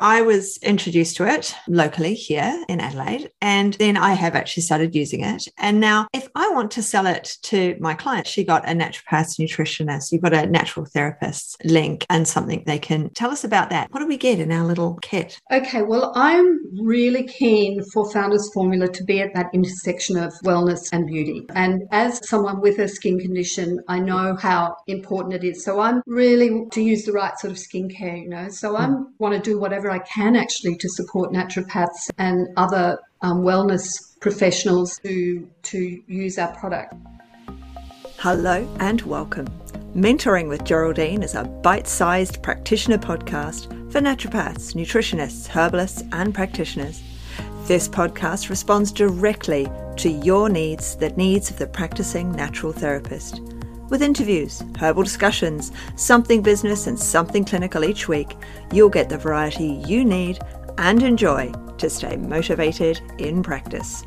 I was introduced to it locally here in Adelaide, and then I have actually started using it. And now, if I want to sell it to my client, she got a naturopath nutritionist, you've got a natural therapist link and something they can tell us about that. What do we get in our little kit? Okay, well, I'm really keen for Founders Formula to be at that intersection of wellness and beauty. And as someone with a skin condition, I know how important it is. So I'm really to use the right sort of skincare, you know. So I hmm. want to do whatever I can actually to support naturopaths and other um, wellness professionals to to use our product. Hello and welcome. Mentoring with Geraldine is a bite sized practitioner podcast for naturopaths, nutritionists, herbalists, and practitioners. This podcast responds directly to your needs, the needs of the practicing natural therapist. With interviews, herbal discussions, something business, and something clinical each week, you'll get the variety you need and enjoy to stay motivated in practice.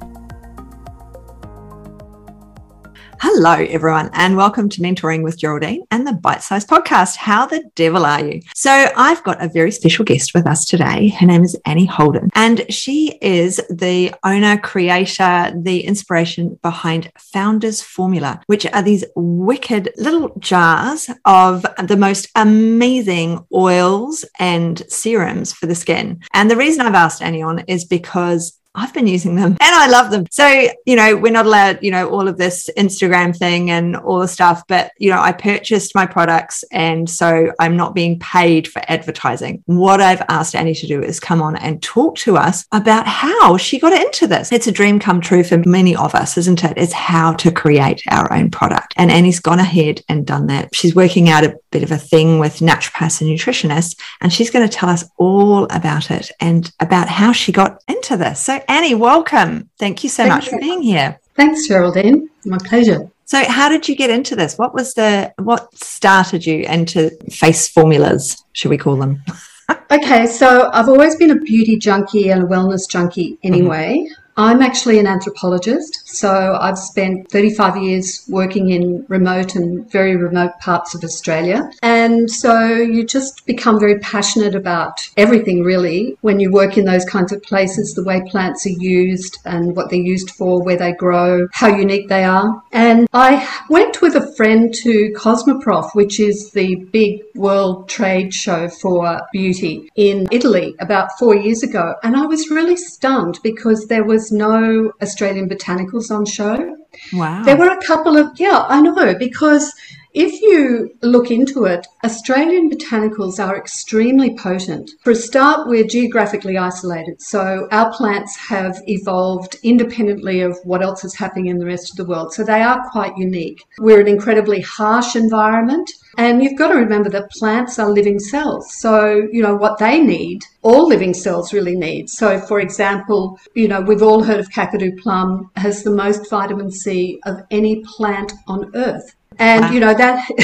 Hello, everyone, and welcome to Mentoring with Geraldine and the Bite Size Podcast. How the devil are you? So, I've got a very special guest with us today. Her name is Annie Holden, and she is the owner, creator, the inspiration behind Founders Formula, which are these wicked little jars of the most amazing oils and serums for the skin. And the reason I've asked Annie on is because I've been using them and I love them. So, you know, we're not allowed, you know, all of this Instagram thing and all the stuff, but, you know, I purchased my products and so I'm not being paid for advertising. What I've asked Annie to do is come on and talk to us about how she got into this. It's a dream come true for many of us, isn't it? It's how to create our own product. And Annie's gone ahead and done that. She's working out a bit of a thing with naturopaths and nutritionists, and she's going to tell us all about it and about how she got into this. So, Annie, welcome. Thank you so Thank much you. for being here. Thanks, Geraldine. My pleasure. So, how did you get into this? What was the what started you into face formulas? Should we call them? okay, so I've always been a beauty junkie and a wellness junkie anyway. Mm-hmm. I'm actually an anthropologist, so I've spent 35 years working in remote and very remote parts of Australia. And so you just become very passionate about everything really when you work in those kinds of places, the way plants are used and what they're used for, where they grow, how unique they are. And I went with a friend to Cosmoprof, which is the big world trade show for beauty in Italy about four years ago. And I was really stunned because there was was no Australian botanicals on show. Wow. There were a couple of, yeah, I know, because if you look into it, Australian botanicals are extremely potent. For a start, we're geographically isolated, so our plants have evolved independently of what else is happening in the rest of the world. So they are quite unique. We're an incredibly harsh environment, and you've got to remember that plants are living cells. So, you know, what they need, all living cells really need. So, for example, you know, we've all heard of Kakadu plum has the most vitamin C of any plant on earth. And wow. you know that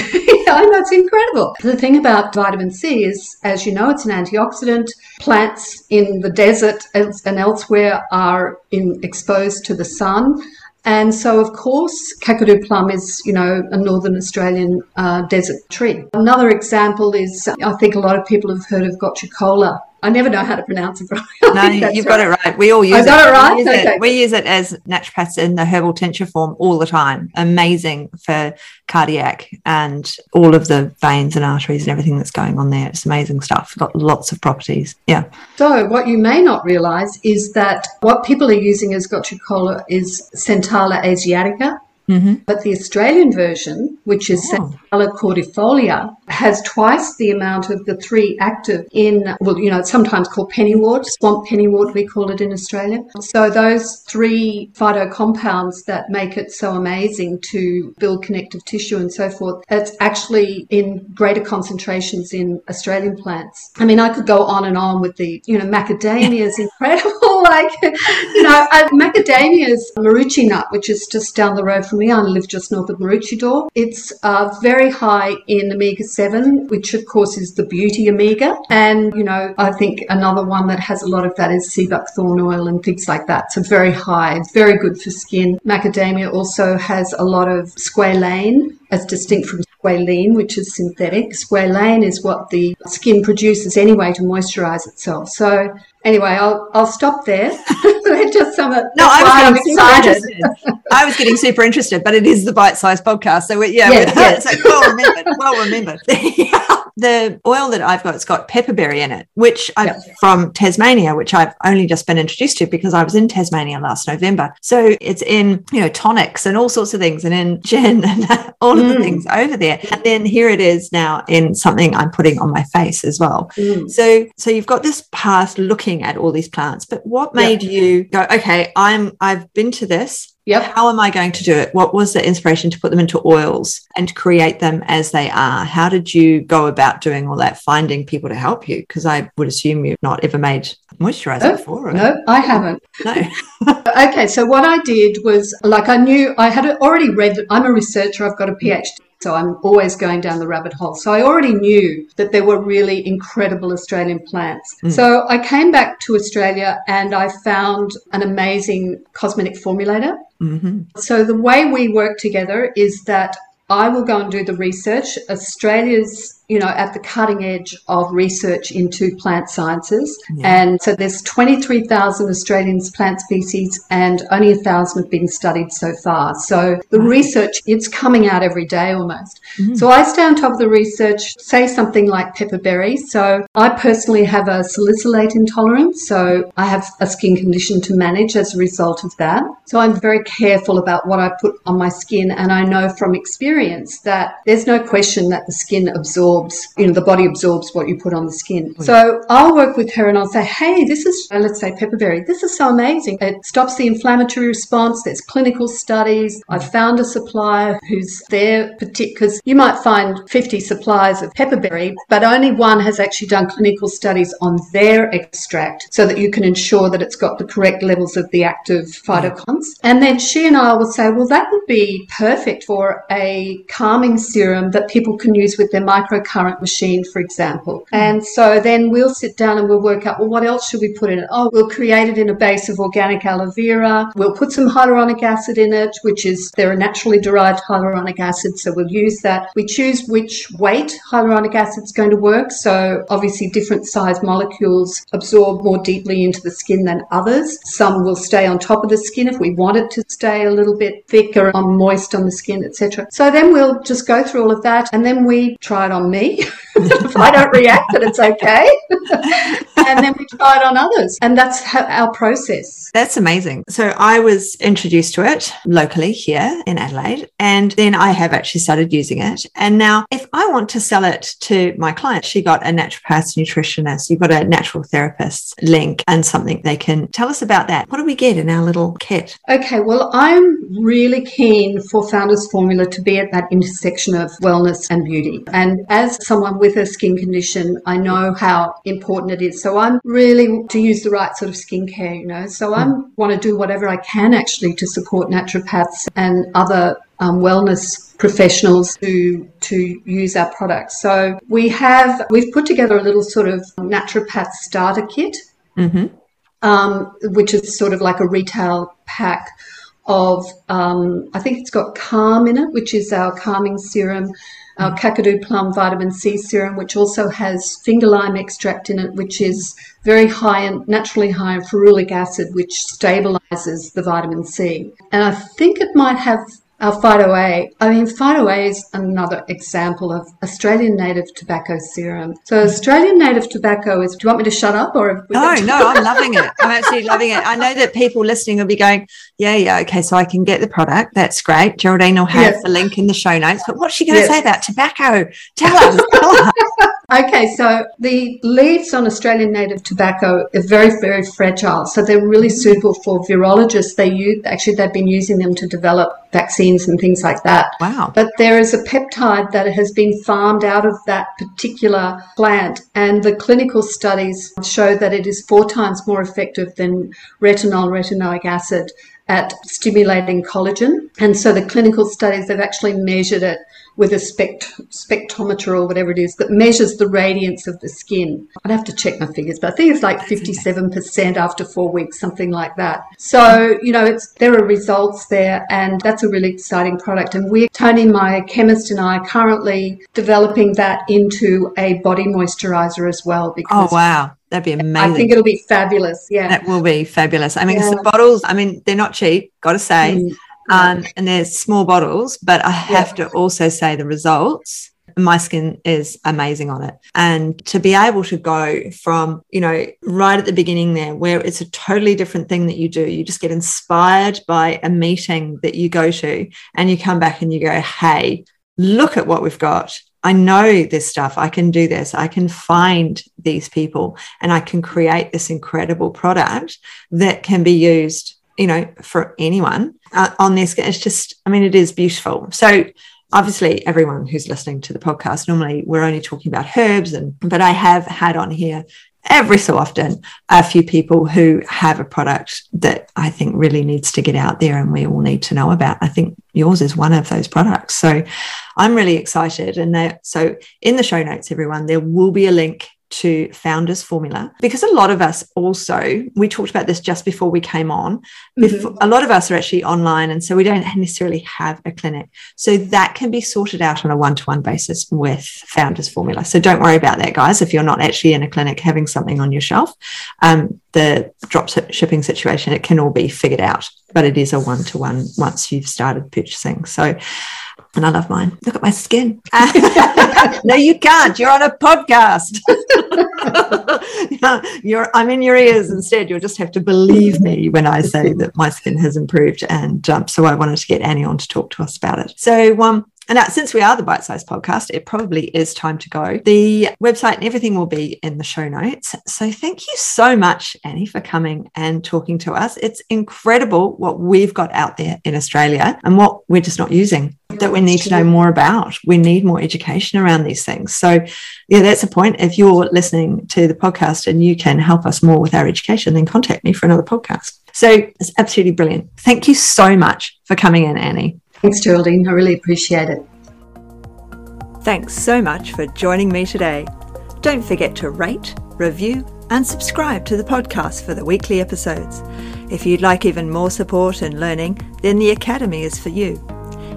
it's incredible. The thing about vitamin C is, as you know, it's an antioxidant. Plants in the desert and elsewhere are in, exposed to the sun. And so, of course, Kakadu plum is, you know, a northern Australian uh, desert tree. Another example is, I think a lot of people have heard of gotu kola, I never know how to pronounce it. no, you've got it right. We all use I got it. it right. We use, okay. it. we use it as naturopaths in the herbal tincture form all the time. Amazing for cardiac and all of the veins and arteries and everything that's going on there. It's amazing stuff. Got lots of properties. Yeah. So what you may not realize is that what people are using as gotu kola is Centella asiatica Mm-hmm. But the Australian version, which is oh. cordifolia, has twice the amount of the three active in, well, you know, it's sometimes called pennywort, swamp pennywort, we call it in Australia. So those three phytocompounds that make it so amazing to build connective tissue and so forth, it's actually in greater concentrations in Australian plants. I mean, I could go on and on with the, you know, macadamia is incredible. like, you know, uh, macadamia's marucci nut, which is just down the road from me. I live just north of Maroochydore. It's uh, very high in omega 7, which of course is the beauty omega. And, you know, I think another one that has a lot of that is sea buckthorn oil and things like that. So very high. Very good for skin. Macadamia also has a lot of squalane as distinct from squalene, which is synthetic. Squalane is what the skin produces anyway to moisturize itself. So anyway, I'll I'll stop there. Just some. No, I was getting super interested. I was getting super interested, but it is the bite-sized podcast, so yeah, yes. so well remembered. Well remembered. the oil that I've got, it's got pepperberry in it, which I yep. from Tasmania, which I've only just been introduced to because I was in Tasmania last November. So it's in you know tonics and all sorts of things, and in gin and all mm. of the mm. things over there. And then here it is now in something I'm putting on my face as well. Mm. So so you've got this path looking at all these plants, but what made yep. you go? Okay, I'm I've been to this. Yep. How am I going to do it? What was the inspiration to put them into oils and create them as they are? How did you go about doing all that, finding people to help you? Because I would assume you've not ever made moisturizer no, before. No, I haven't. No. okay, so what I did was like I knew I had already read, I'm a researcher, I've got a PhD so I'm always going down the rabbit hole. So I already knew that there were really incredible Australian plants. Mm. So I came back to Australia and I found an amazing cosmetic formulator. Mm-hmm. So the way we work together is that I will go and do the research. Australia's you know, at the cutting edge of research into plant sciences. Yeah. And so there's 23,000 Australian plant species and only a thousand have been studied so far. So the right. research, it's coming out every day almost. Mm-hmm. So I stay on top of the research, say something like pepperberry. So I personally have a salicylate intolerance. So I have a skin condition to manage as a result of that. So I'm very careful about what I put on my skin. And I know from experience that there's no question that the skin absorbs absorbs, you know, the body absorbs what you put on the skin. Oh, so I'll work with her and I'll say, hey, this is, uh, let's say pepperberry, this is so amazing. It stops the inflammatory response. There's clinical studies. I've found a supplier who's there, because you might find 50 suppliers of pepperberry, but only one has actually done clinical studies on their extract so that you can ensure that it's got the correct levels of the active phytochons. And then she and I will say, well, that would be perfect for a calming serum that people can use with their micro current machine, for example. And so then we'll sit down and we'll work out, well, what else should we put in it? Oh, we'll create it in a base of organic aloe vera. We'll put some hyaluronic acid in it, which is, they're a naturally derived hyaluronic acid. So we'll use that. We choose which weight hyaluronic acid is going to work. So obviously different size molecules absorb more deeply into the skin than others. Some will stay on top of the skin if we want it to stay a little bit thicker and moist on the skin, etc. So then we'll just go through all of that and then we try it on me if I don't react, then it's okay. and then we try it on others. And that's our process. That's amazing. So I was introduced to it locally here in Adelaide, and then I have actually started using it. And now, if I want to sell it to my client, she got a naturopath nutritionist, you've got a natural therapist link and something they can tell us about that. What do we get in our little kit? Okay, well, I'm really keen for Founders Formula to be at that intersection of wellness and beauty. And as someone with a skin condition, I know how important it is. So I'm really to use the right sort of skincare, you know. So I want to do whatever I can actually to support naturopaths and other um, wellness professionals to to use our products. So we have we've put together a little sort of naturopath starter kit, mm-hmm. um, which is sort of like a retail pack of um, I think it's got Calm in it, which is our calming serum our Kakadu Plum Vitamin C Serum, which also has finger lime extract in it, which is very high and naturally high in ferulic acid, which stabilizes the vitamin C. And I think it might have Uh, our Phyto I mean, Phyto A is another example of Australian native tobacco serum. So Australian native tobacco is, do you want me to shut up or? No, no, I'm loving it. I'm actually loving it. I know that people listening will be going, yeah, yeah, okay, so I can get the product. That's great. Geraldine will have yes. the link in the show notes. But what's she going to yes. say about tobacco? Tell us. Tell us. Okay, so the leaves on Australian native tobacco are very, very fragile. So they're really suitable for virologists. They use, actually, they've been using them to develop vaccines and things like that. Wow. But there is a peptide that has been farmed out of that particular plant. And the clinical studies show that it is four times more effective than retinol, retinoic acid at stimulating collagen. And so the clinical studies, they've actually measured it with a spect- spectrometer or whatever it is that measures the radiance of the skin. I'd have to check my figures, but I think it's like 57% after four weeks, something like that. So, you know, it's there are results there, and that's a really exciting product. And we're, Tony, my chemist, and I are currently developing that into a body moisturizer as well. Because oh, wow. That'd be amazing. I think it'll be fabulous. Yeah. That will be fabulous. I mean, yeah. the bottles, I mean, they're not cheap, got to say. Mm. Um, and they're small bottles, but I have yeah. to also say the results. My skin is amazing on it. And to be able to go from, you know, right at the beginning there, where it's a totally different thing that you do, you just get inspired by a meeting that you go to, and you come back and you go, hey, look at what we've got. I know this stuff. I can do this. I can find these people and I can create this incredible product that can be used you know, for anyone uh, on this. It's just, I mean, it is beautiful. So obviously everyone who's listening to the podcast, normally we're only talking about herbs and, but I have had on here every so often a few people who have a product that I think really needs to get out there and we all need to know about. I think yours is one of those products. So I'm really excited. And so in the show notes, everyone, there will be a link to founders formula because a lot of us also we talked about this just before we came on before, mm-hmm. a lot of us are actually online and so we don't necessarily have a clinic. So that can be sorted out on a one-to-one basis with founders formula. So don't worry about that guys. If you're not actually in a clinic having something on your shelf um, the drop shipping situation it can all be figured out but it is a one-to-one once you've started purchasing. So and I love mine. Look at my skin. no, you can't. You're on a podcast. you're, I'm in your ears instead. You'll just have to believe me when I say that my skin has improved. And um, so I wanted to get Annie on to talk to us about it. So, um, and since we are the Bite Size podcast, it probably is time to go. The website and everything will be in the show notes. So thank you so much, Annie, for coming and talking to us. It's incredible what we've got out there in Australia and what we're just not using that we need to know more about. We need more education around these things. So, yeah, that's a point. If you're listening to the podcast and you can help us more with our education, then contact me for another podcast. So, it's absolutely brilliant. Thank you so much for coming in, Annie. Thanks, Geraldine. I really appreciate it. Thanks so much for joining me today. Don't forget to rate, review, and subscribe to the podcast for the weekly episodes. If you'd like even more support and learning, then the Academy is for you.